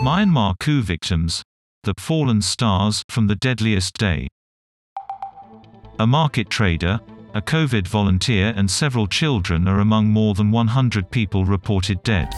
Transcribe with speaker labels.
Speaker 1: Myanmar coup victims. The fallen stars from the deadliest day. A market trader, a COVID volunteer and several children are among more than 100 people reported dead.